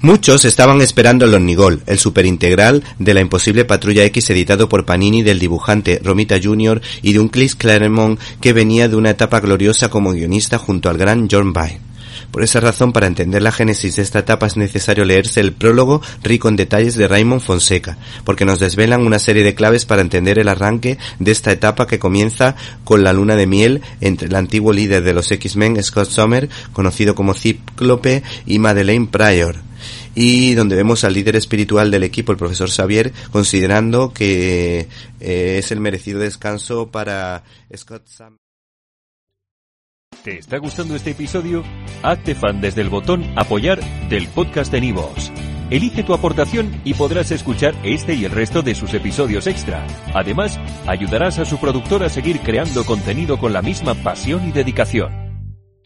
Muchos estaban esperando el Omnigol, el superintegral de la imposible Patrulla X editado por Panini del dibujante Romita Jr. y de un Chris Claremont que venía de una etapa gloriosa como guionista junto al gran John Byrne. Por esa razón, para entender la génesis de esta etapa es necesario leerse el prólogo rico en detalles de Raymond Fonseca, porque nos desvelan una serie de claves para entender el arranque de esta etapa que comienza con la luna de miel entre el antiguo líder de los X-Men, Scott Sommer, conocido como Cíclope, y Madeleine Pryor, y donde vemos al líder espiritual del equipo, el profesor Xavier, considerando que eh, es el merecido descanso para Scott Sommer. ¿Te está gustando este episodio? Hazte fan desde el botón Apoyar del podcast de Nivos. Elige tu aportación y podrás escuchar este y el resto de sus episodios extra. Además, ayudarás a su productor a seguir creando contenido con la misma pasión y dedicación.